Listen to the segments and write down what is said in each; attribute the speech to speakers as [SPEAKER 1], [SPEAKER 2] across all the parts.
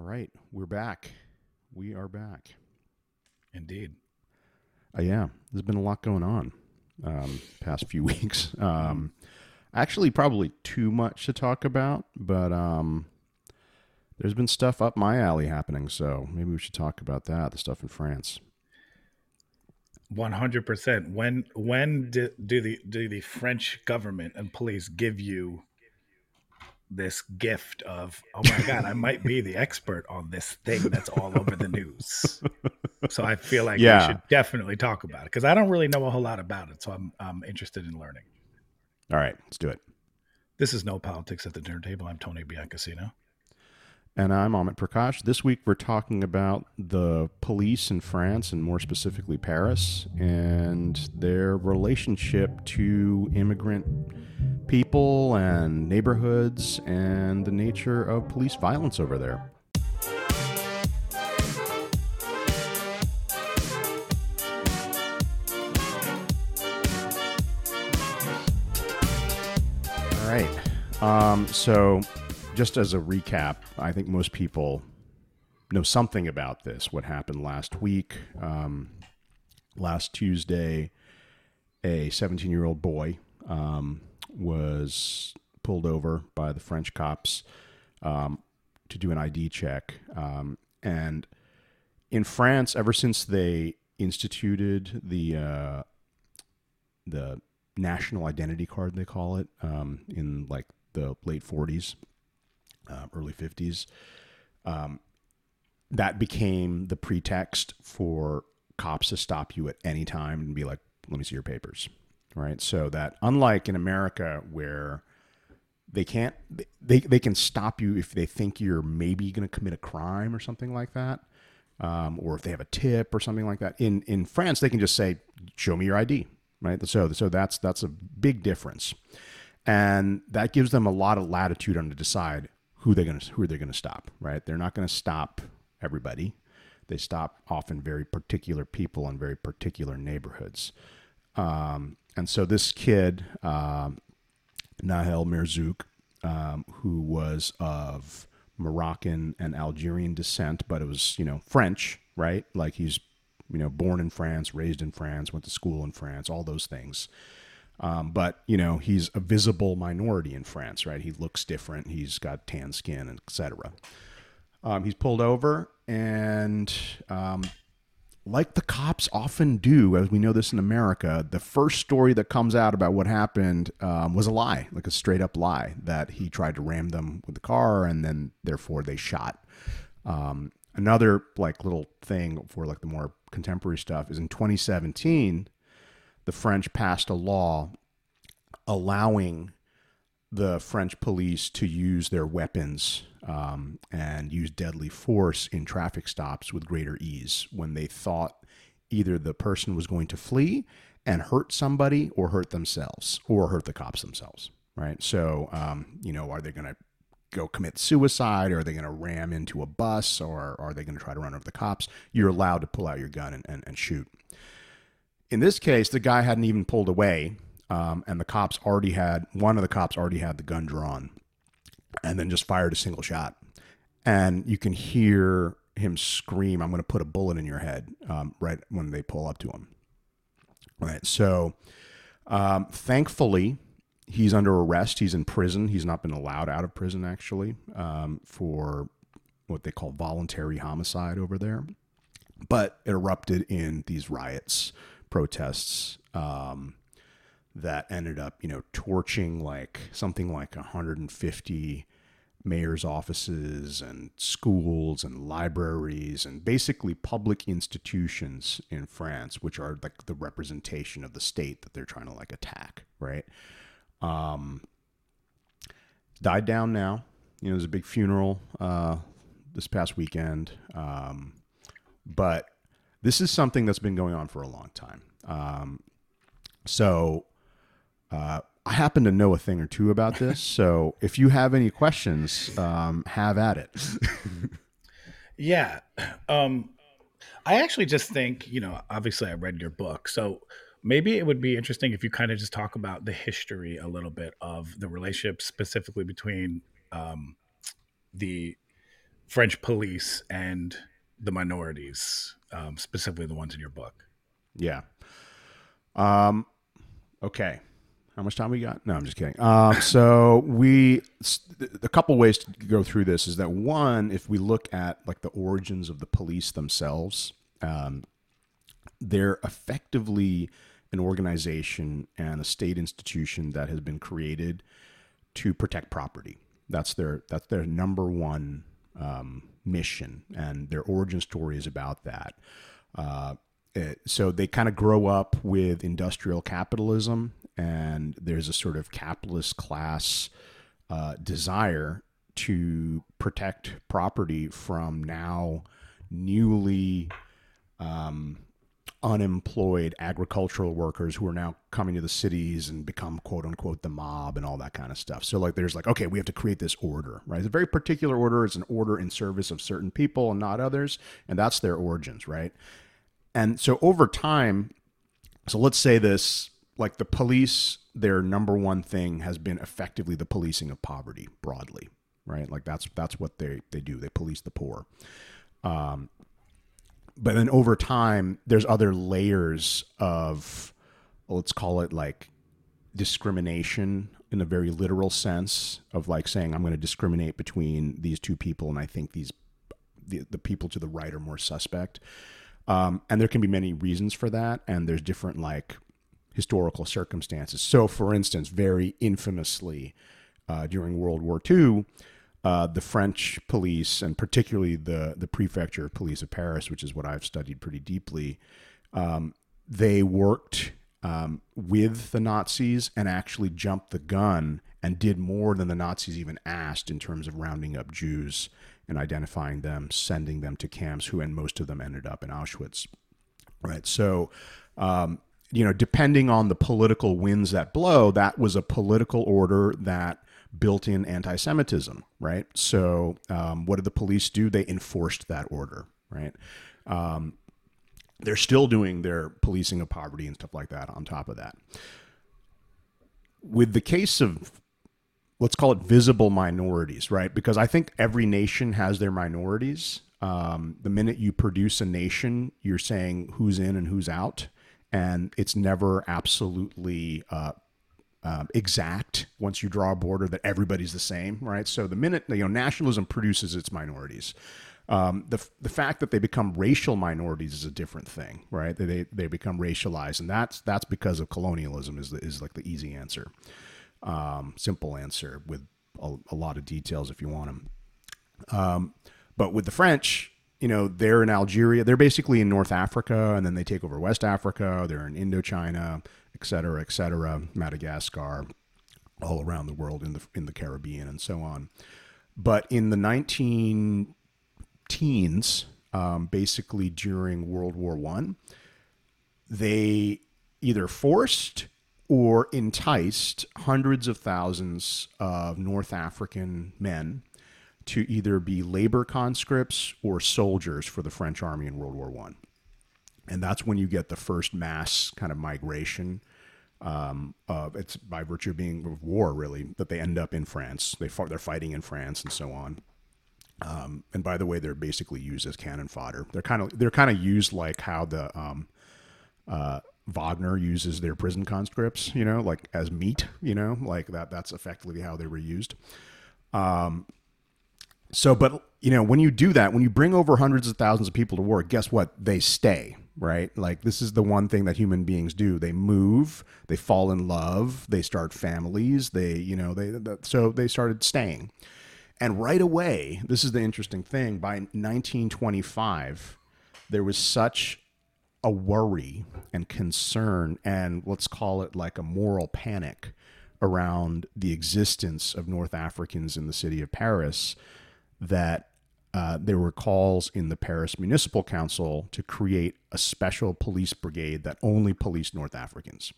[SPEAKER 1] All right, we're back. We are back.
[SPEAKER 2] Indeed.
[SPEAKER 1] Uh, yeah, there's been a lot going on um, past few weeks. Um, actually, probably too much to talk about, but um, there's been stuff up my alley happening. So maybe we should talk about that. The stuff in France.
[SPEAKER 2] One hundred percent. When when do, do the do the French government and police give you this gift of oh my god i might be the expert on this thing that's all over the news. So i feel like yeah. we should definitely talk about it because i don't really know a whole lot about it so i'm, I'm interested in learning.
[SPEAKER 1] All right let's do it.
[SPEAKER 2] This is no politics at the dinner table. I'm tony biancasino
[SPEAKER 1] and I'm Amit Prakash. This week we're talking about the police in France and more specifically Paris and their relationship to immigrant people and neighborhoods and the nature of police violence over there. All right. Um, so just as a recap, I think most people know something about this. What happened last week? Um, last Tuesday, a 17 year old boy um, was pulled over by the French cops um, to do an ID check. Um, and in France, ever since they instituted the uh, the national identity card, they call it, um, in like the late 40s, uh, early 50s. Um, that became the pretext for cops to stop you at any time and be like, let me see your papers. Right. So that unlike in America where they can't, they, they can stop you if they think you're maybe going to commit a crime or something like that. Um, or if they have a tip or something like that. In, in France, they can just say, show me your ID. Right. So, so that's, that's a big difference. And that gives them a lot of latitude on to decide who they going to who are they going to stop, right? They're not going to stop everybody. They stop often very particular people in very particular neighborhoods. Um, and so this kid, um, Nahel Merzouk, um, who was of Moroccan and Algerian descent, but it was you know French, right? Like he's you know born in France, raised in France, went to school in France, all those things. Um, but you know he's a visible minority in France, right? He looks different. He's got tan skin, etc. Um, he's pulled over, and um, like the cops often do, as we know this in America, the first story that comes out about what happened um, was a lie, like a straight up lie that he tried to ram them with the car, and then therefore they shot. Um, another like little thing for like the more contemporary stuff is in 2017 the French passed a law allowing the French police to use their weapons um, and use deadly force in traffic stops with greater ease when they thought either the person was going to flee and hurt somebody or hurt themselves or hurt the cops themselves. Right. So, um, you know, are they going to go commit suicide or are they going to ram into a bus or are they going to try to run over the cops? You're allowed to pull out your gun and, and, and shoot. In this case, the guy hadn't even pulled away, um, and the cops already had one of the cops already had the gun drawn, and then just fired a single shot. And you can hear him scream, "I'm going to put a bullet in your head!" Um, right when they pull up to him. Right. So, um, thankfully, he's under arrest. He's in prison. He's not been allowed out of prison actually um, for what they call voluntary homicide over there. But it erupted in these riots protests um, that ended up, you know, torching like something like 150 mayor's offices and schools and libraries and basically public institutions in France, which are like the representation of the state that they're trying to like attack, right? Um, died down now. You know, there's a big funeral uh, this past weekend, um, but this is something that's been going on for a long time. Um, so uh, I happen to know a thing or two about this. so if you have any questions, um, have at it.
[SPEAKER 2] yeah. Um, I actually just think, you know, obviously I read your book. So maybe it would be interesting if you kind of just talk about the history a little bit of the relationship specifically between um, the French police and the minorities, um, specifically the ones in your book.
[SPEAKER 1] Yeah. Um. Okay. How much time we got? No, I'm just kidding. Um, so we a couple ways to go through this is that one, if we look at like the origins of the police themselves, um, they're effectively an organization and a state institution that has been created to protect property. That's their that's their number one um, mission, and their origin story is about that. Uh, it, so they kind of grow up with industrial capitalism, and there's a sort of capitalist class uh, desire to protect property from now newly um, unemployed agricultural workers who are now coming to the cities and become quote unquote the mob and all that kind of stuff. So like there's like okay, we have to create this order, right? It's a very particular order. It's an order in service of certain people and not others, and that's their origins, right? And so over time, so let's say this like the police, their number one thing has been effectively the policing of poverty broadly, right? Like that's that's what they they do. They police the poor. Um, but then over time, there's other layers of, let's call it like discrimination in a very literal sense of like saying I'm going to discriminate between these two people, and I think these the, the people to the right are more suspect. Um, and there can be many reasons for that, and there's different like historical circumstances. So, for instance, very infamously uh, during World War II, uh, the French police, and particularly the the prefecture of police of Paris, which is what I've studied pretty deeply, um, they worked um, with the Nazis and actually jumped the gun and did more than the Nazis even asked in terms of rounding up Jews and identifying them, sending them to camps, who and most of them ended up in Auschwitz. Right, so. Um, you know, depending on the political winds that blow, that was a political order that built in anti Semitism, right? So, um, what did the police do? They enforced that order, right? Um, they're still doing their policing of poverty and stuff like that on top of that. With the case of, let's call it visible minorities, right? Because I think every nation has their minorities. Um, the minute you produce a nation, you're saying who's in and who's out. And it's never absolutely uh, um, exact once you draw a border that everybody's the same, right? So the minute you know nationalism produces its minorities, um, the the fact that they become racial minorities is a different thing, right? They they become racialized, and that's that's because of colonialism is the, is like the easy answer, um, simple answer with a, a, lot of details if you want them. Um, but with the French, you know, they're in Algeria. They're basically in North Africa, and then they take over West Africa. They're in Indochina et cetera, et cetera, Madagascar, all around the world in the in the Caribbean and so on. But in the 19 teens, um, basically during World War One, they either forced or enticed hundreds of thousands of North African men to either be labor conscripts or soldiers for the French army in World War One and that's when you get the first mass kind of migration. Um, it's by virtue of being of war, really, that they end up in France. They they're fighting in France and so on. Um, and by the way, they're basically used as cannon fodder. They're kind of they're kind of used like how the um, uh, Wagner uses their prison conscripts, you know, like as meat, you know, like that. That's effectively how they were used. Um, so, but you know, when you do that, when you bring over hundreds of thousands of people to work, guess what? They stay, right? Like this is the one thing that human beings do. They move, they fall in love, they start families, they, you know, they so they started staying. And right away, this is the interesting thing, by 1925, there was such a worry and concern and let's call it like a moral panic around the existence of North Africans in the city of Paris that uh, there were calls in the Paris Municipal Council to create a special police brigade that only policed North Africans.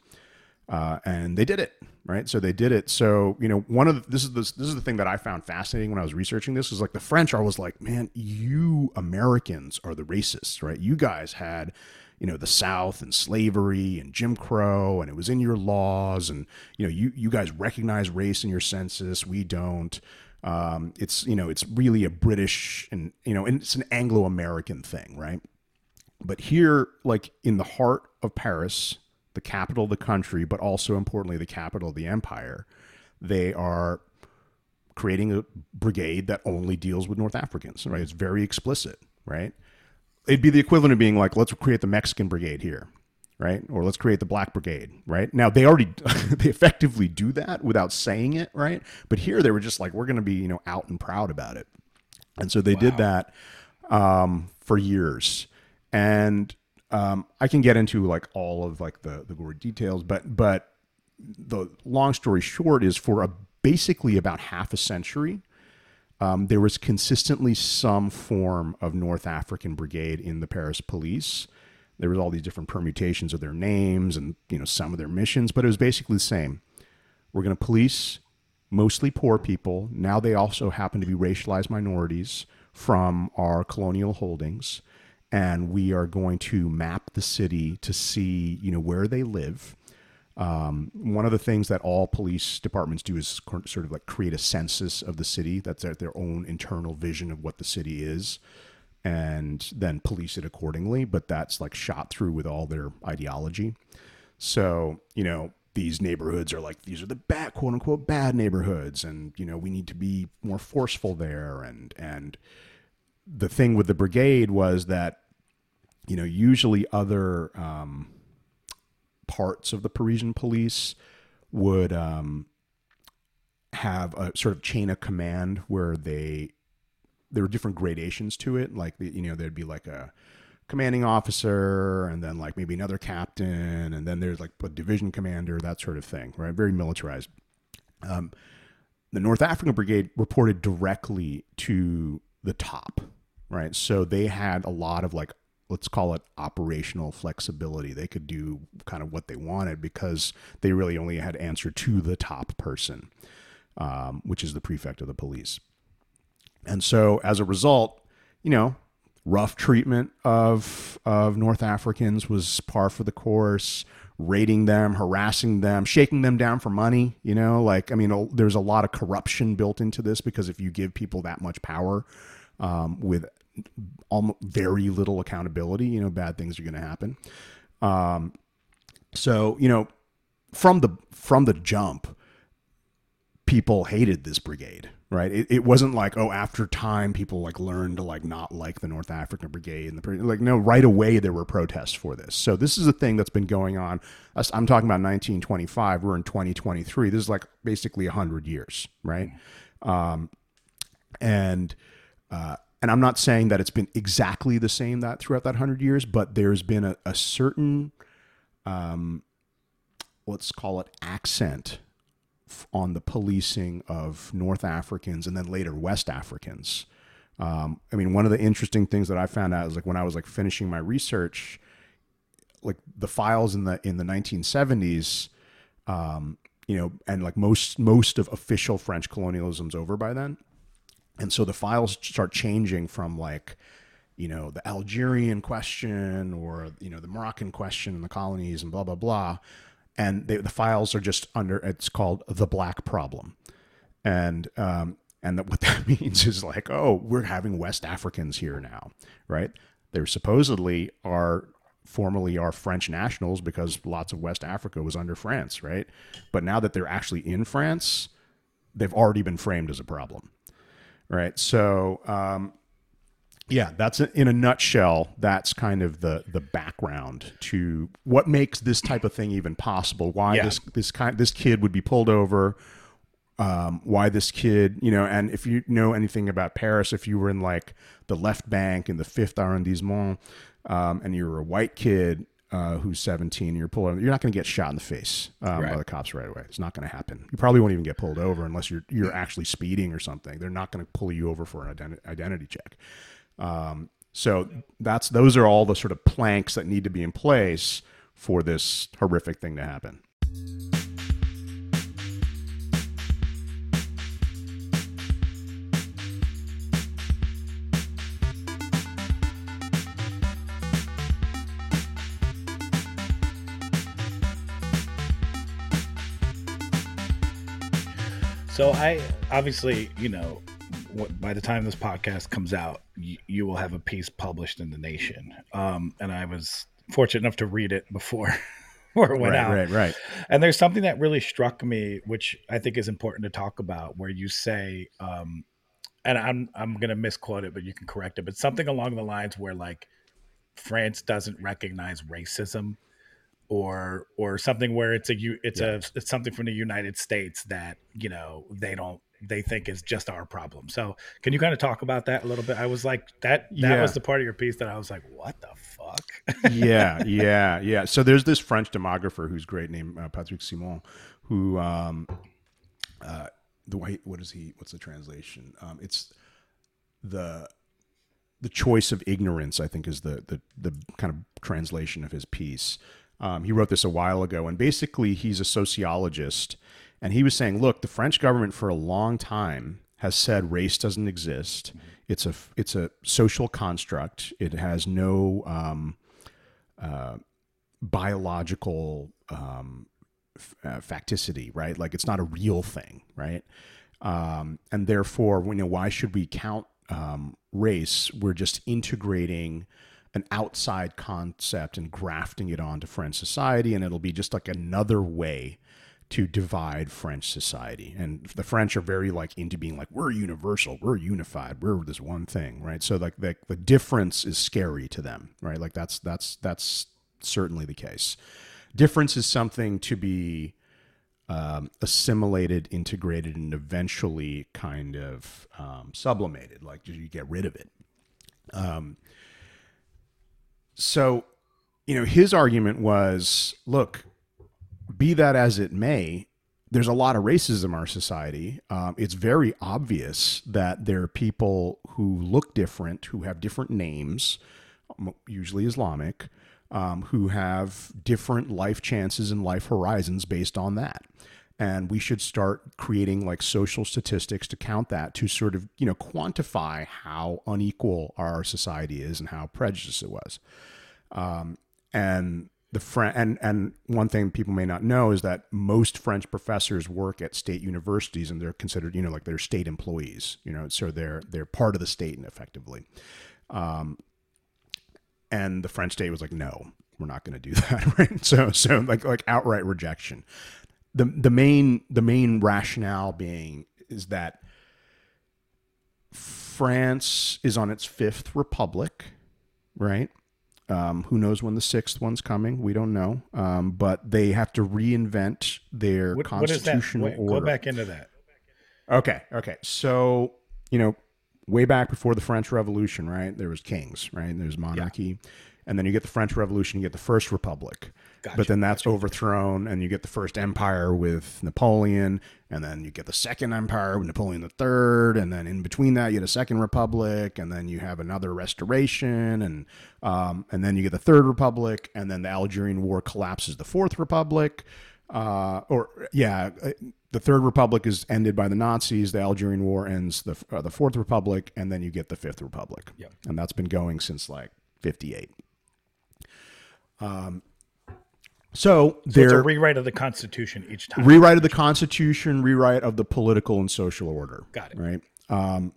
[SPEAKER 1] Uh, and they did it, right? So they did it. So you know, one of the, this is the, this is the thing that I found fascinating when I was researching this is like the French are was like, man, you Americans are the racists, right? You guys had, you know, the South and slavery and Jim Crow, and it was in your laws, and you know, you you guys recognize race in your census, we don't. Um, it's you know it's really a British and you know and it's an Anglo American thing, right? But here, like in the heart of Paris, the capital of the country, but also importantly the capital of the empire, they are creating a brigade that only deals with North Africans. Right? It's very explicit, right? It'd be the equivalent of being like, let's create the Mexican brigade here right? Or let's create the Black Brigade, right? Now they already they effectively do that without saying it, right? But here they were just like, we're going to be you know out and proud about it, and so they wow. did that um, for years, and um, I can get into like all of like the the gory details, but but the long story short is for a basically about half a century. Um, there was consistently some form of North African brigade in the Paris police there was all these different permutations of their names and you know some of their missions, but it was basically the same. We're going to police mostly poor people. Now they also happen to be racialized minorities from our colonial holdings, and we are going to map the city to see you know where they live. Um, one of the things that all police departments do is sort of like create a census of the city. That's their, their own internal vision of what the city is and then police it accordingly. But that's like shot through with all their ideology. So, you know, these neighborhoods are like these are the bad quote unquote bad neighborhoods and you know we need to be more forceful there and and the thing with the brigade was that you know usually other um, parts of the parisian police would um, have a sort of chain of command where they there were different gradations to it. Like you know, there'd be like a commanding officer, and then like maybe another captain, and then there's like a division commander, that sort of thing. Right, very militarized. Um, the North African Brigade reported directly to the top. Right, so they had a lot of like let's call it operational flexibility. They could do kind of what they wanted because they really only had answer to the top person, um, which is the prefect of the police. And so as a result, you know, rough treatment of of North Africans was par for the course. Raiding them, harassing them, shaking them down for money. You know, like I mean, there's a lot of corruption built into this because if you give people that much power um, with almost very little accountability, you know, bad things are going to happen. Um, so you know, from the from the jump, people hated this brigade right? It, it wasn't like oh after time people like learned to like not like the north african brigade and the like no right away there were protests for this. So this is a thing that's been going on. I'm talking about 1925 we're in 2023 this is like basically 100 years right? Um, and uh, and i'm not saying that it's been exactly the same that throughout that 100 years but there's been a, a certain um, let's call it accent on the policing of North Africans and then later West Africans. Um, I mean, one of the interesting things that I found out is like when I was like finishing my research, like the files in the in the 1970s, um, you know, and like most most of official French colonialism's over by then, and so the files start changing from like you know the Algerian question or you know the Moroccan question in the colonies and blah blah blah and they, the files are just under. It's called the black problem, and um, and what that means is like, oh, we're having West Africans here now, right? They're supposedly are formerly are French nationals because lots of West Africa was under France, right? But now that they're actually in France, they've already been framed as a problem, right? So um, yeah, that's a, in a nutshell. That's kind of the the background to what makes this type of thing even possible. Why yeah. this this kind this kid would be pulled over. Um, why this kid, you know, and if you know anything about Paris, if you were in like the left bank in the fifth arrondissement, um, and you're a white kid uh, who's 17, you're pulled, you're not going to get shot in the face um, right. by the cops right away. It's not going to happen. You probably won't even get pulled over unless you're you're actually speeding or something. They're not going to pull you over for an identi- identity check. Um, so that's those are all the sort of planks that need to be in place for this horrific thing to happen.
[SPEAKER 2] So I obviously, you know, by the time this podcast comes out, you, you will have a piece published in the Nation. Um, and I was fortunate enough to read it before. it went
[SPEAKER 1] right,
[SPEAKER 2] out.
[SPEAKER 1] right, right.
[SPEAKER 2] And there's something that really struck me, which I think is important to talk about, where you say, um, and I'm I'm gonna misquote it, but you can correct it, but something along the lines where like France doesn't recognize racism or or something where it's a it's yeah. a it's something from the United States that you know they don't they think is just our problem. So can you kind of talk about that a little bit? I was like that that yeah. was the part of your piece that I was like, what the fuck?
[SPEAKER 1] yeah, yeah, yeah. So there's this French demographer who's great named uh, Patrick Simon, who um, uh, the white what is he? What's the translation? Um, it's the the choice of ignorance. I think is the the the kind of translation of his piece. Um, he wrote this a while ago, and basically, he's a sociologist, and he was saying, look, the French government for a long time has said race doesn't exist. It's a it's a social construct. It has no um, uh, biological um, f- uh, facticity, right? Like it's not a real thing, right? Um, and therefore, you know, why should we count um, race? We're just integrating an outside concept and grafting it onto French society, and it'll be just like another way to divide French society. And the French are very like into being like, we're universal, we're unified, we're this one thing, right? So like the, the difference is scary to them, right? Like that's that's that's certainly the case. Difference is something to be um, assimilated, integrated, and eventually kind of um, sublimated. Like you get rid of it. Um, so, you know, his argument was look, be that as it may, there's a lot of racism in our society. Um, it's very obvious that there are people who look different, who have different names, usually Islamic, um, who have different life chances and life horizons based on that. And we should start creating like social statistics to count that to sort of, you know, quantify how unequal our society is and how prejudiced it was. Um, and the French and and one thing people may not know is that most French professors work at state universities and they're considered you know like they're state employees you know so they're they're part of the state and effectively, um, and the French state was like no we're not going to do that right? So so like like outright rejection, the the main the main rationale being is that France is on its fifth republic, right? Um, who knows when the sixth one's coming? We don't know. Um, but they have to reinvent their what, constitutional
[SPEAKER 2] what order. Go back into that.
[SPEAKER 1] Okay. Okay. So, you know, way back before the French Revolution, right? There was kings, right? There's monarchy. Yeah. And then you get the French Revolution, you get the First Republic. Gotcha, but then that's gotcha. overthrown, and you get the First Empire with Napoleon, and then you get the Second Empire with Napoleon III, and then in between that you get a Second Republic, and then you have another Restoration, and um, and then you get the Third Republic, and then the Algerian War collapses the Fourth Republic. Uh, or yeah, uh, the Third Republic is ended by the Nazis. The Algerian War ends the uh, the Fourth Republic, and then you get the Fifth Republic.
[SPEAKER 2] Yep.
[SPEAKER 1] and that's been going since like fifty eight. Um, so,
[SPEAKER 2] so it's a rewrite of the Constitution each time.
[SPEAKER 1] Rewrite of the Constitution, rewrite of the political and social order.
[SPEAKER 2] Got it.
[SPEAKER 1] Right. Um,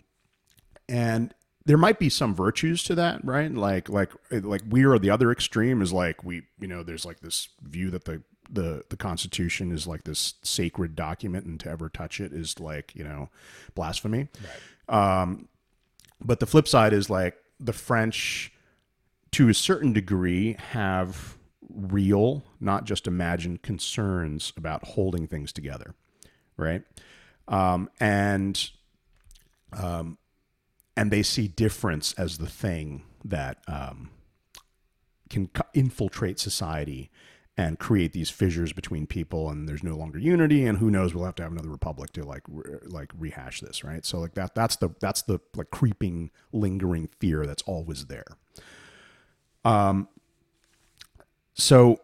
[SPEAKER 1] and there might be some virtues to that, right? Like, like, like we are the other extreme is like we, you know, there's like this view that the the the Constitution is like this sacred document, and to ever touch it is like you know blasphemy. Right. Um, but the flip side is like the French, to a certain degree, have real, not just imagined concerns about holding things together, right? Um, and um, and they see difference as the thing that um, can infiltrate society and create these fissures between people and there's no longer unity and who knows we'll have to have another republic to like re- like rehash this right so like that that's the that's the like creeping lingering fear that's always there um so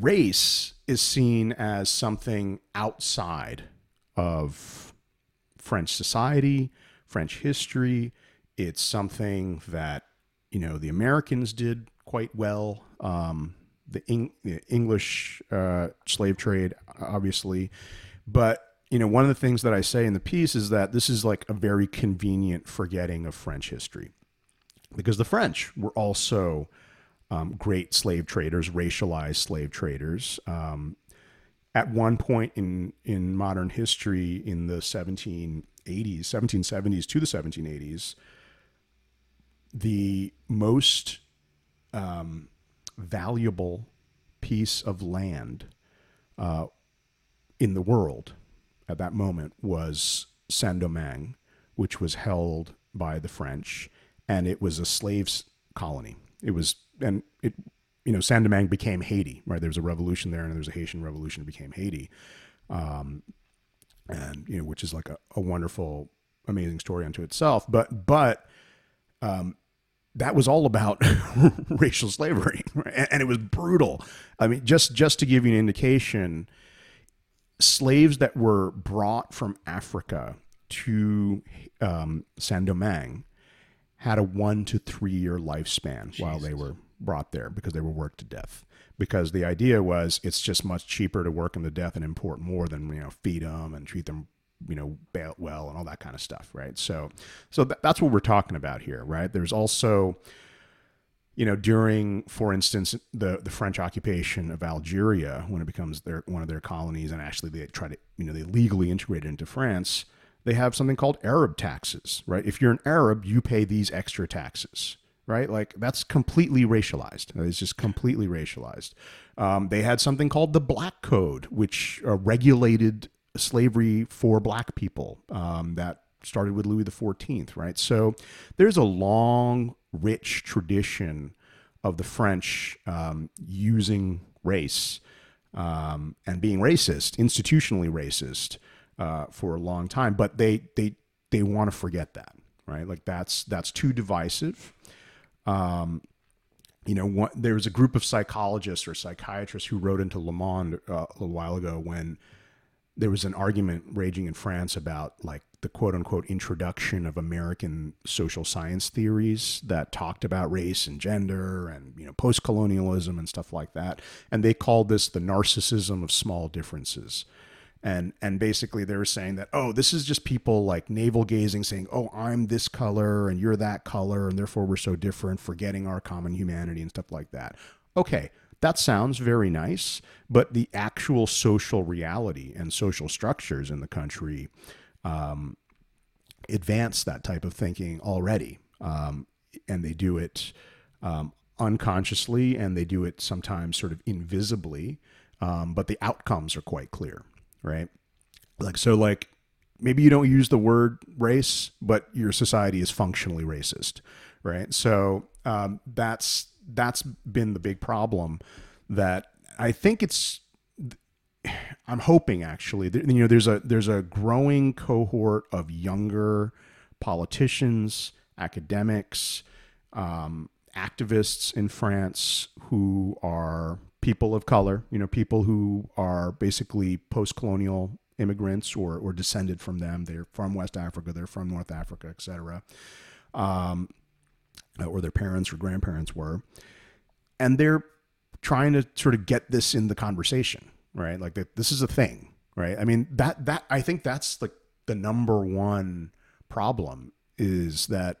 [SPEAKER 1] race is seen as something outside of French society, French history. It's something that, you know, the Americans did quite well. Um, the, the, English uh, slave trade, obviously, But you know, one of the things that I say in the piece is that this is like a very convenient forgetting of French history, because the French were also um, great slave traders, racialized slave traders. Um, at one point in in modern history, in the 1780s, 1770s to the 1780s, the most um, valuable piece of land uh, in the world at that moment was Saint Domingue, which was held by the French, and it was a slaves colony. It was, and it, you know, Saint Domingue became Haiti, right? There was a revolution there, and there was a Haitian revolution. It became Haiti, um, and you know, which is like a, a wonderful, amazing story unto itself. But, but, um, that was all about racial slavery, right? and it was brutal. I mean, just just to give you an indication, slaves that were brought from Africa to um, Saint Domingue had a one to three year lifespan Jesus. while they were brought there because they were worked to death. Because the idea was it's just much cheaper to work them to death and import more than you know feed them and treat them you know well and all that kind of stuff right so so th- that's what we're talking about here right there's also you know during for instance the the french occupation of algeria when it becomes their one of their colonies and actually they try to you know they legally integrate it into france they have something called arab taxes right? If you're an arab you pay these extra taxes right? Like that's completely racialized. It's just completely racialized. Um, they had something called the black code which uh, regulated slavery for black people um, that started with Louis XIV, right? So there's a long, rich tradition of the French um, using race um, and being racist, institutionally racist, uh, for a long time. But they they they want to forget that, right? Like that's that's too divisive. Um, you know, one, there was a group of psychologists or psychiatrists who wrote into Le Monde uh, a little while ago when there was an argument raging in France about like the quote unquote introduction of American social science theories that talked about race and gender and you know post colonialism and stuff like that. And they called this the narcissism of small differences. And and basically they were saying that, oh, this is just people like navel gazing, saying, Oh, I'm this color and you're that color, and therefore we're so different, forgetting our common humanity and stuff like that. Okay, that sounds very nice, but the actual social reality and social structures in the country um, advance that type of thinking already. Um, and they do it um, unconsciously and they do it sometimes sort of invisibly, um, but the outcomes are quite clear, right? Like, so, like, maybe you don't use the word race, but your society is functionally racist, right? So, um, that's that's been the big problem that I think it's I'm hoping actually you know there's a there's a growing cohort of younger politicians, academics, um, activists in France who are people of color, you know, people who are basically post-colonial immigrants or, or descended from them. They're from West Africa, they're from North Africa, etc. Um, or their parents or grandparents were and they're trying to sort of get this in the conversation, right? Like that this is a thing, right? I mean, that that I think that's like the number one problem is that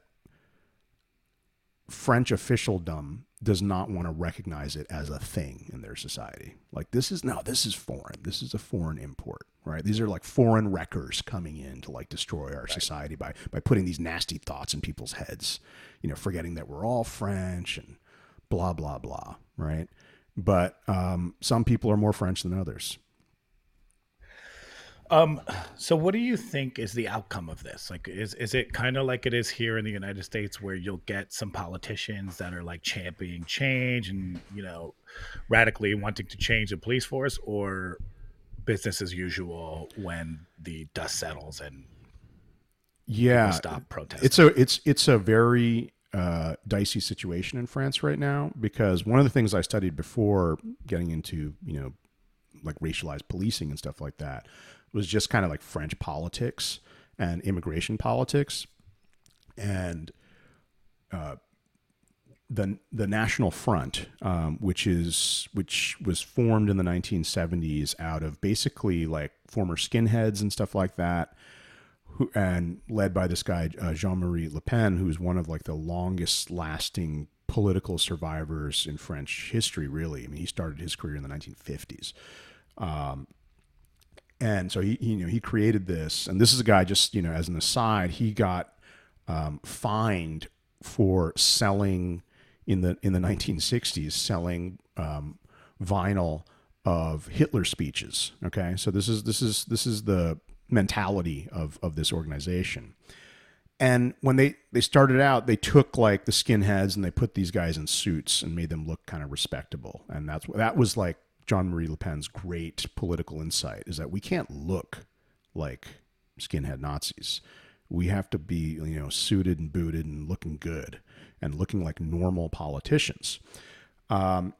[SPEAKER 1] French officialdom does not want to recognize it as a thing in their society. Like this is no, this is foreign. This is a foreign import, right? These are like foreign wreckers coming in to like destroy our right. society by by putting these nasty thoughts in people's heads. You know, forgetting that we're all French and blah blah blah, right? But um, some people are more French than others.
[SPEAKER 2] Um, so what do you think is the outcome of this? Like, is is it kind of like it is here in the United States, where you'll get some politicians that are like championing change and you know, radically wanting to change the police force, or business as usual when the dust settles and
[SPEAKER 1] yeah,
[SPEAKER 2] stop protesting?
[SPEAKER 1] It's a it's it's a very uh, dicey situation in France right now because one of the things I studied before getting into you know like racialized policing and stuff like that was just kind of like French politics and immigration politics and uh, the the National Front, um, which is which was formed in the 1970s out of basically like former skinheads and stuff like that, who, and led by this guy uh, Jean-Marie Le Pen, who's one of like the longest lasting political survivors in French history. Really, I mean, he started his career in the 1950s. Um, and so he, he, you know, he created this, and this is a guy just, you know, as an aside, he got um, fined for selling in the in the 1960s, selling um, vinyl of Hitler speeches. Okay, so this is this is this is the mentality of of this organization. And when they they started out, they took like the skinheads and they put these guys in suits and made them look kind of respectable. And that's that was like Jean Marie Le Pen's great political insight is that we can't look like skinhead Nazis. We have to be, you know, suited and booted and looking good and looking like normal politicians. Um,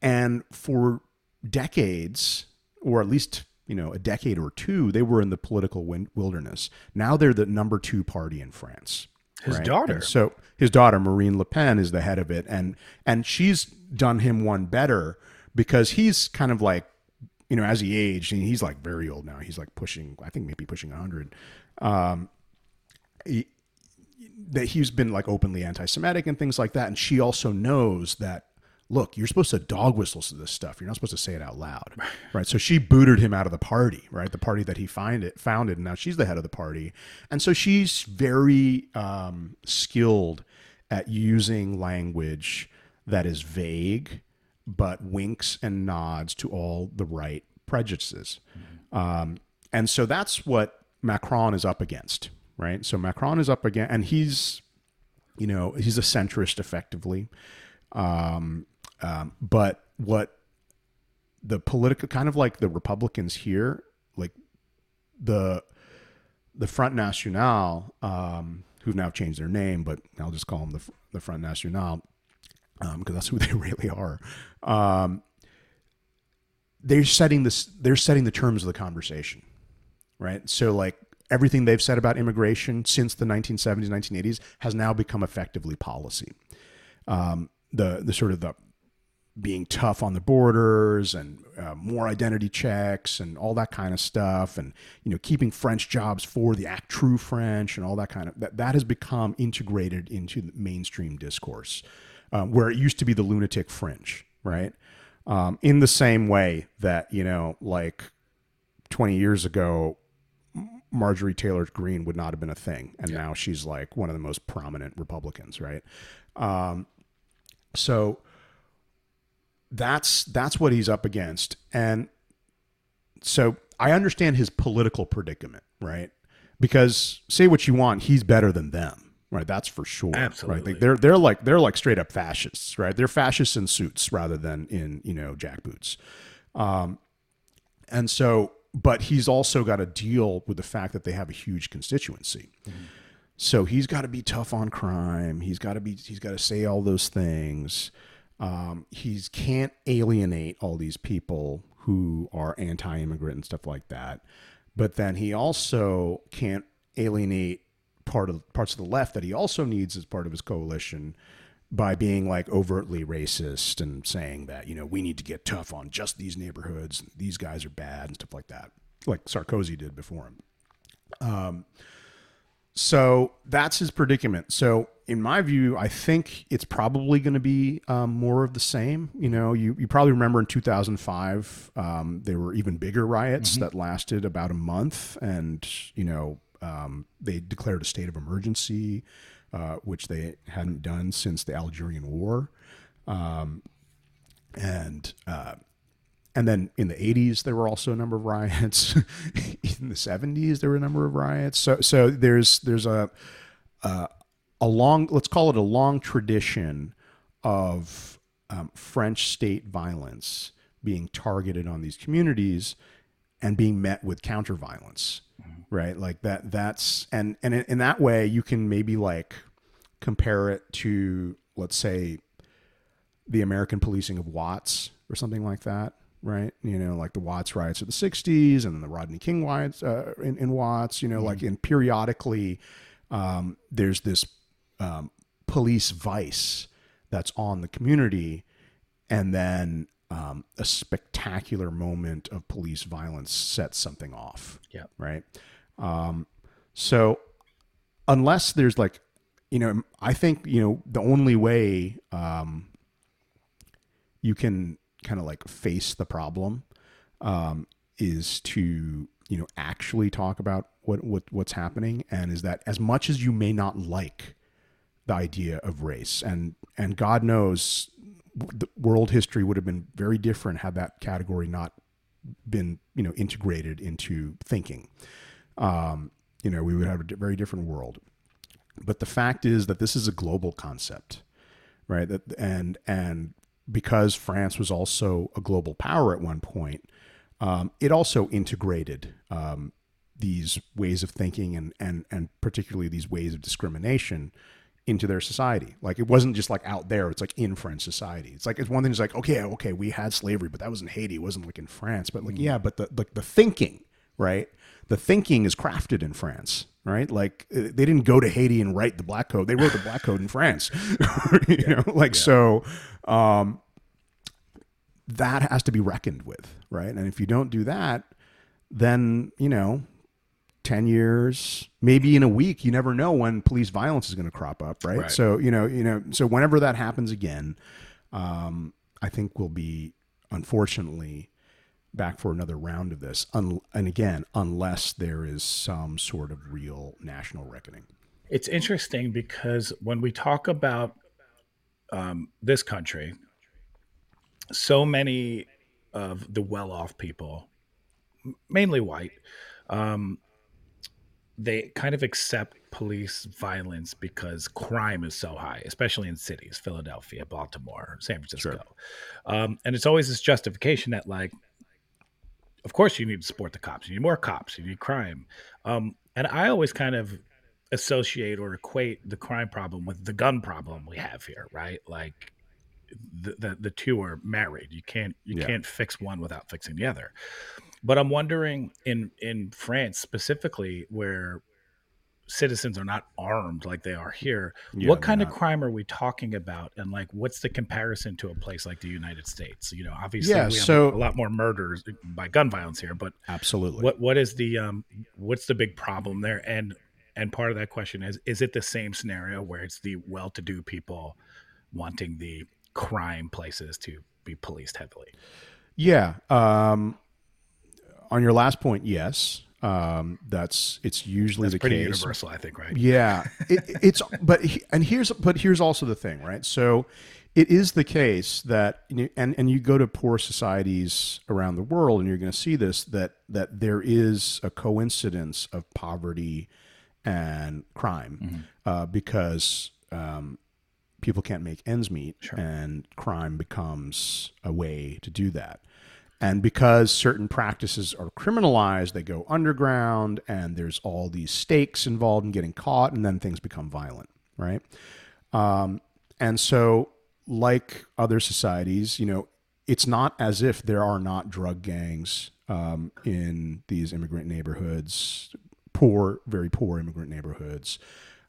[SPEAKER 1] and for decades, or at least you know a decade or two, they were in the political wilderness. Now they're the number two party in France.
[SPEAKER 2] His right? daughter.
[SPEAKER 1] And so his daughter Marine Le Pen is the head of it, and and she's done him one better because he's kind of like you know as he aged and he's like very old now he's like pushing i think maybe pushing 100 um, he, that he's been like openly anti-semitic and things like that and she also knows that look you're supposed to dog whistle to this stuff. You're not supposed to say it out loud. Right? So she booted him out of the party right? The party that he find it, founded and now she's the head of the party. And so she's very um, skilled at using language that is vague but winks and nods to all the right prejudices. Mm-hmm. Um, and so that's what Macron is up against, right? So Macron is up against, and he's, you know, he's a centrist effectively. Um, um, but what the political, kind of like the Republicans here, like the the Front National, um, who've now changed their name, but I'll just call them the the Front National because um, that's who they really are. Um, they're setting this. They're setting the terms of the conversation, right? So like everything they've said about immigration since the 1970s, 1980s has now become effectively policy. Um, the the sort of the being tough on the borders and uh, more identity checks and all that kind of stuff and you know keeping french jobs for the act true french and all that kind of that, that has become integrated into the mainstream discourse um, where it used to be the lunatic fringe, right? Um, in the same way that, you know, like 20 years ago, Marjorie Taylor Greene would not have been a thing. And yeah. now she's like one of the most prominent Republicans, right? Um, so that's that's what he's up against. And so I understand his political predicament, right? Because say what you want, he's better than them right? That's for sure.
[SPEAKER 2] Absolutely.
[SPEAKER 1] Right? They're they're like they're like straight up fascists, right? They're fascists in suits rather than in you know jackboots. Um, and so, but he's also got to deal with the fact that they have a huge constituency. Mm-hmm. So he's got to be tough on crime. He's got to be. He's got to say all those things. Um, he can't alienate all these people who are anti-immigrant and stuff like that. But then he also can't alienate part of parts of the left that he also needs as part of his coalition by being like overtly racist and saying that you know we need to get tough on just these neighborhoods these guys are bad and stuff like that like sarkozy did before him. Um, so that's his predicament. So in my view i think it's probably going to be um, more of the same. You know you, you probably remember in 2005 um, there were even bigger riots mm-hmm. that lasted about a month and you know um, they declared a state of emergency, uh, which they hadn't done since the Algerian War. Um, and uh, and then in the 80s there were also a number of riots. in the 70s there were a number of riots. So so there's there's a a, a long let's call it a long tradition of um, French state violence being targeted on these communities and being met with counter violence right like that that's and and in, in that way you can maybe like compare it to let's say the american policing of watts or something like that right you know like the watts riots of the 60s and then the rodney king riots uh, in, in watts you know mm-hmm. like in periodically um, there's this um, police vice that's on the community, and then um, a spectacular moment of police violence sets something off.
[SPEAKER 2] Yeah.
[SPEAKER 1] Right. Um, so unless there's like, you know, I think you know the only way um, you can kind of like face the problem um, is to you know actually talk about what, what what's happening and is that as much as you may not like the idea of race and and god knows the world history would have been very different had that category not been you know integrated into thinking um, you know we would have a very different world but the fact is that this is a global concept right that and and because france was also a global power at one point um, it also integrated um, these ways of thinking and and and particularly these ways of discrimination into their society. Like it wasn't just like out there; it's like in French society. It's like it's one thing. It's like okay, okay, we had slavery, but that was in Haiti. It wasn't like in France. But like yeah, but the the, the thinking, right? The thinking is crafted in France, right? Like uh, they didn't go to Haiti and write the black code; they wrote the black code in France. you yeah. know, like yeah. so. Um, that has to be reckoned with, right? And if you don't do that, then you know 10 years maybe in a week you never know when police violence is going to crop up right? right? so you know you know so whenever that happens again um, i think we'll be unfortunately back for another round of this Un- and again unless there is some sort of real national reckoning
[SPEAKER 2] it's interesting because when we talk about um, this country so many of the well-off people mainly white um, they kind of accept police violence because crime is so high, especially in cities, Philadelphia, Baltimore, San Francisco. Sure. Um, and it's always this justification that, like, of course, you need to support the cops. You need more cops. You need crime. Um, and I always kind of associate or equate the crime problem with the gun problem we have here, right? Like, the, the, the two are married. You can't you yeah. can't fix one without fixing the other. But I'm wondering in in France specifically, where citizens are not armed like they are here, yeah, what kind not. of crime are we talking about? And like, what's the comparison to a place like the United States? You know, obviously,
[SPEAKER 1] yeah,
[SPEAKER 2] we
[SPEAKER 1] so,
[SPEAKER 2] have a lot more murders by gun violence here, but
[SPEAKER 1] absolutely,
[SPEAKER 2] what what is the um what's the big problem there? And and part of that question is is it the same scenario where it's the well-to-do people wanting the crime places to be policed heavily?
[SPEAKER 1] Yeah. Um, on your last point, yes. Um, that's it's usually
[SPEAKER 2] that's
[SPEAKER 1] the
[SPEAKER 2] pretty
[SPEAKER 1] case.
[SPEAKER 2] universal, I think, right?
[SPEAKER 1] Yeah, it, it's but and here's but here's also the thing, right? So it is the case that and and you go to poor societies around the world and you're going to see this that that there is a coincidence of poverty and crime mm-hmm. uh, because um, people can't make ends meet sure. and crime becomes a way to do that and because certain practices are criminalized, they go underground, and there's all these stakes involved in getting caught, and then things become violent, right? Um, and so, like other societies, you know, it's not as if there are not drug gangs um, in these immigrant neighborhoods, poor, very poor immigrant neighborhoods.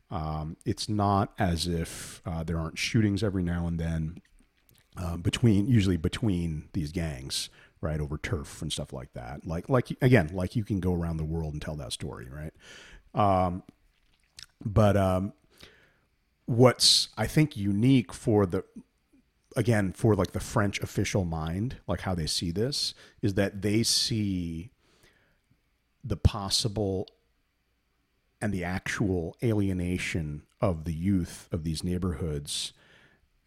[SPEAKER 1] Um, it's not as if uh, there aren't shootings every now and then uh, between, usually between these gangs right over turf and stuff like that. Like like again like you can go around the world and tell that story right? Um, but um, what's i think unique for the again for like the french official mind like how they see this is that they see the possible and the actual alienation of the youth of these neighborhoods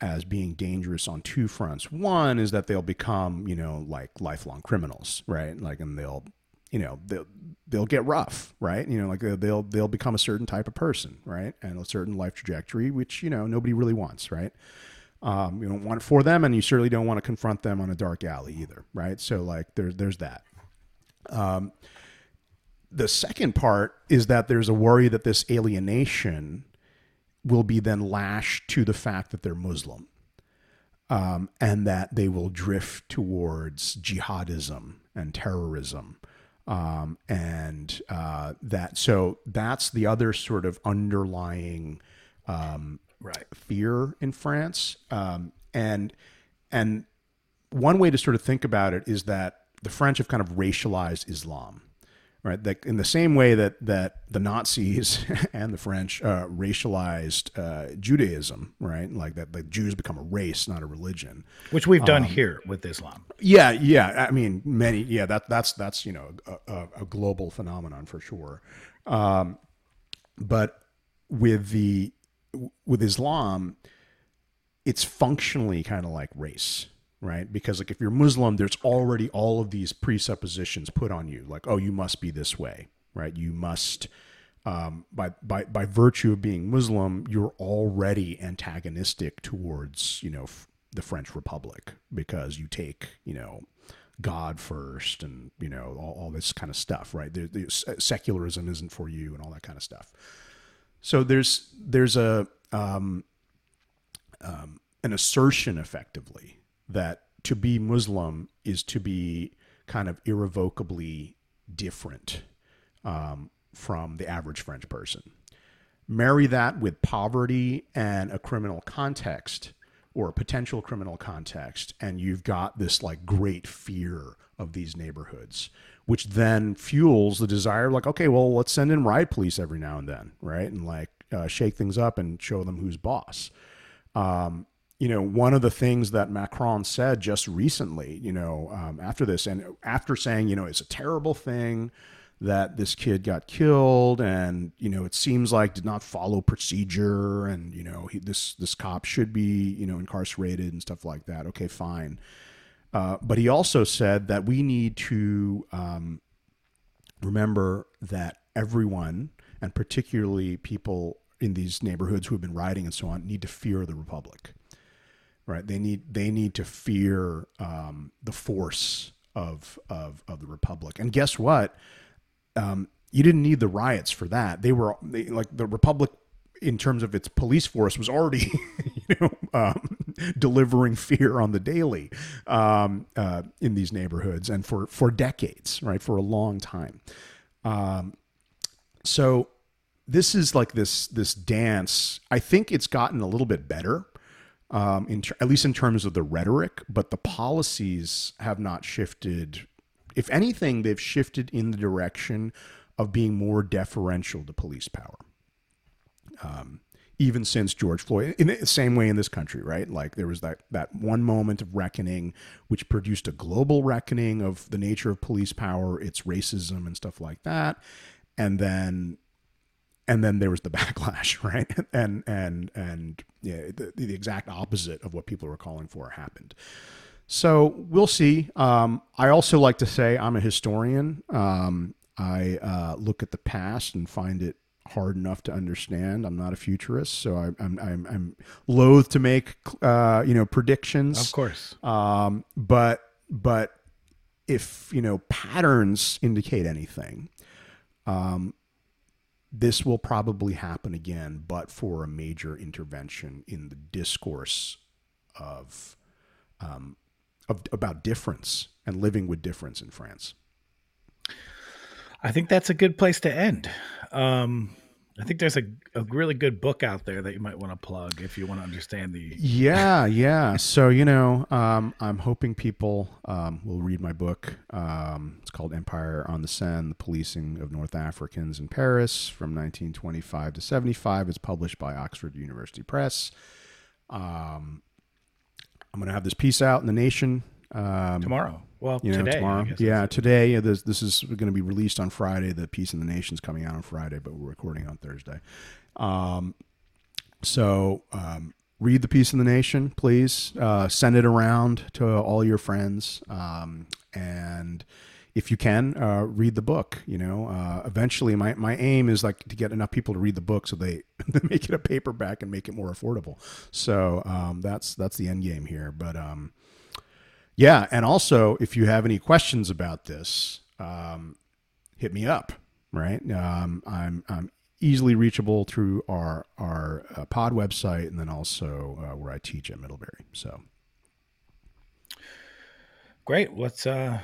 [SPEAKER 1] as being dangerous on two fronts. One is that they'll become, you know, like lifelong criminals, right? Like, and they'll, you know, they'll they'll get rough, right? You know, like they'll they'll become a certain type of person, right? And a certain life trajectory, which you know nobody really wants, right? Um, you don't want it for them, and you certainly don't want to confront them on a dark alley either, right? So like there's there's that. Um, the second part is that there's a worry that this alienation will be then lashed to the fact that they're Muslim um, and that they will drift towards jihadism and terrorism. Um, and uh, that so that's the other sort of underlying um,
[SPEAKER 2] right.
[SPEAKER 1] fear in France, um, and and one way to sort of think about it is that the French have kind of racialized Islam, right? That in the same way that that the Nazis and the French uh, racialized uh, Judaism, right? Like that, like Jews become a race, not a religion.
[SPEAKER 2] Which we've
[SPEAKER 1] Um,
[SPEAKER 2] done here with Islam.
[SPEAKER 1] Yeah, yeah. I mean, many. Yeah, that that's that's you know a, a, a global phenomenon for sure. Um, but with the with Islam, it's functionally kind of like race, right? Because like if you're Muslim, there's already all of these presuppositions put on you, like oh, you must be this way, right? You must. Um, by by by virtue of being Muslim, you're already antagonistic towards you know f- the French Republic because you take you know God first and you know all, all this kind of stuff, right? There's, secularism isn't for you and all that kind of stuff. So there's there's a um, um, an assertion effectively that to be Muslim is to be kind of irrevocably different um, from the average French person. Marry that with poverty and a criminal context or a potential criminal context, and you've got this like great fear of these neighborhoods, which then fuels the desire, like, okay, well, let's send in riot police every now and then, right? And like uh, shake things up and show them who's boss. Um, you know, one of the things that Macron said just recently, you know, um, after this, and after saying, you know, it's a terrible thing that this kid got killed, and you know, it seems like did not follow procedure, and you know, he, this this cop should be, you know, incarcerated and stuff like that. Okay, fine. Uh, but he also said that we need to um, remember that everyone, and particularly people in these neighborhoods who have been rioting and so on, need to fear the republic. Right? They need they need to fear um, the force of, of of the republic. And guess what? Um, you didn't need the riots for that. They were they, like the republic in terms of its police force was already you know um, delivering fear on the daily um, uh, in these neighborhoods and for for decades right for a long time um, so this is like this this dance i think it's gotten a little bit better um, in ter- at least in terms of the rhetoric but the policies have not shifted if anything they've shifted in the direction of being more deferential to police power um, even since George Floyd, in the same way in this country, right? Like there was that that one moment of reckoning, which produced a global reckoning of the nature of police power, its racism and stuff like that, and then and then there was the backlash, right? And and and yeah, the, the exact opposite of what people were calling for happened. So we'll see. Um, I also like to say I'm a historian. Um, I uh, look at the past and find it hard enough to understand. I'm not a futurist, so I, I'm I'm I'm loath to make uh, you know predictions.
[SPEAKER 2] Of course.
[SPEAKER 1] Um, but but if you know patterns indicate anything, um, this will probably happen again, but for a major intervention in the discourse of um, of about difference and living with difference in France.
[SPEAKER 2] I think that's a good place to end. Um, I think there's a, a really good book out there that you might want to plug if you want to understand the.
[SPEAKER 1] Yeah, yeah. So you know, um, I'm hoping people um, will read my book. Um, it's called Empire on the Seine: The Policing of North Africans in Paris from 1925 to 75. It's published by Oxford University Press. Um, I'm going to have this piece out in the Nation um,
[SPEAKER 2] Tomorrow. Well,
[SPEAKER 1] you know,
[SPEAKER 2] today.
[SPEAKER 1] Tomorrow. Yeah, today. Yeah, This this is going to be released on Friday. The piece in the Nation's coming out on Friday, but we're recording on Thursday. Um, so um, read the piece in the Nation, please. Uh, send it around to all your friends, um, and if you can, uh, read the book. You know, uh, eventually, my my aim is like to get enough people to read the book so they, they make it a paperback and make it more affordable. So um, that's that's the end game here, but. Um, yeah, and also if you have any questions about this, um, hit me up. Right, um, I'm I'm easily reachable through our our uh, pod website, and then also uh, where I teach at Middlebury. So
[SPEAKER 2] Great. Let's uh,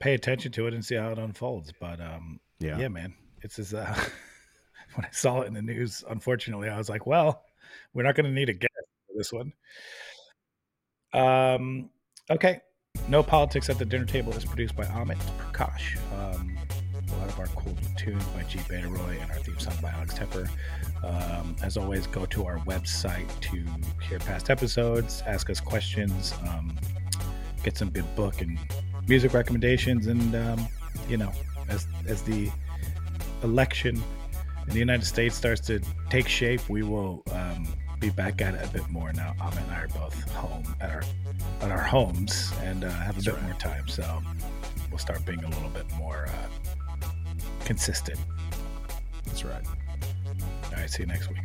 [SPEAKER 2] pay attention to it and see how it unfolds. But um,
[SPEAKER 1] yeah,
[SPEAKER 2] yeah, man, it's as uh, when I saw it in the news, unfortunately, I was like, well, we're not going to need a guest for this one. Um, okay. No Politics at the Dinner Table is produced by Amit Prakash. Um, a lot of our cool tunes by G. Beta Roy and our theme song by Alex Tepper. Um, as always, go to our website to hear past episodes, ask us questions, um, get some good book and music recommendations, and um, you know, as as the election in the United States starts to take shape, we will um, be back at it a bit more now. Amit and I are both home at our at our homes and uh, have a That's bit right. more time, so we'll start being a little bit more uh, consistent.
[SPEAKER 1] That's right.
[SPEAKER 2] All right. See you next week.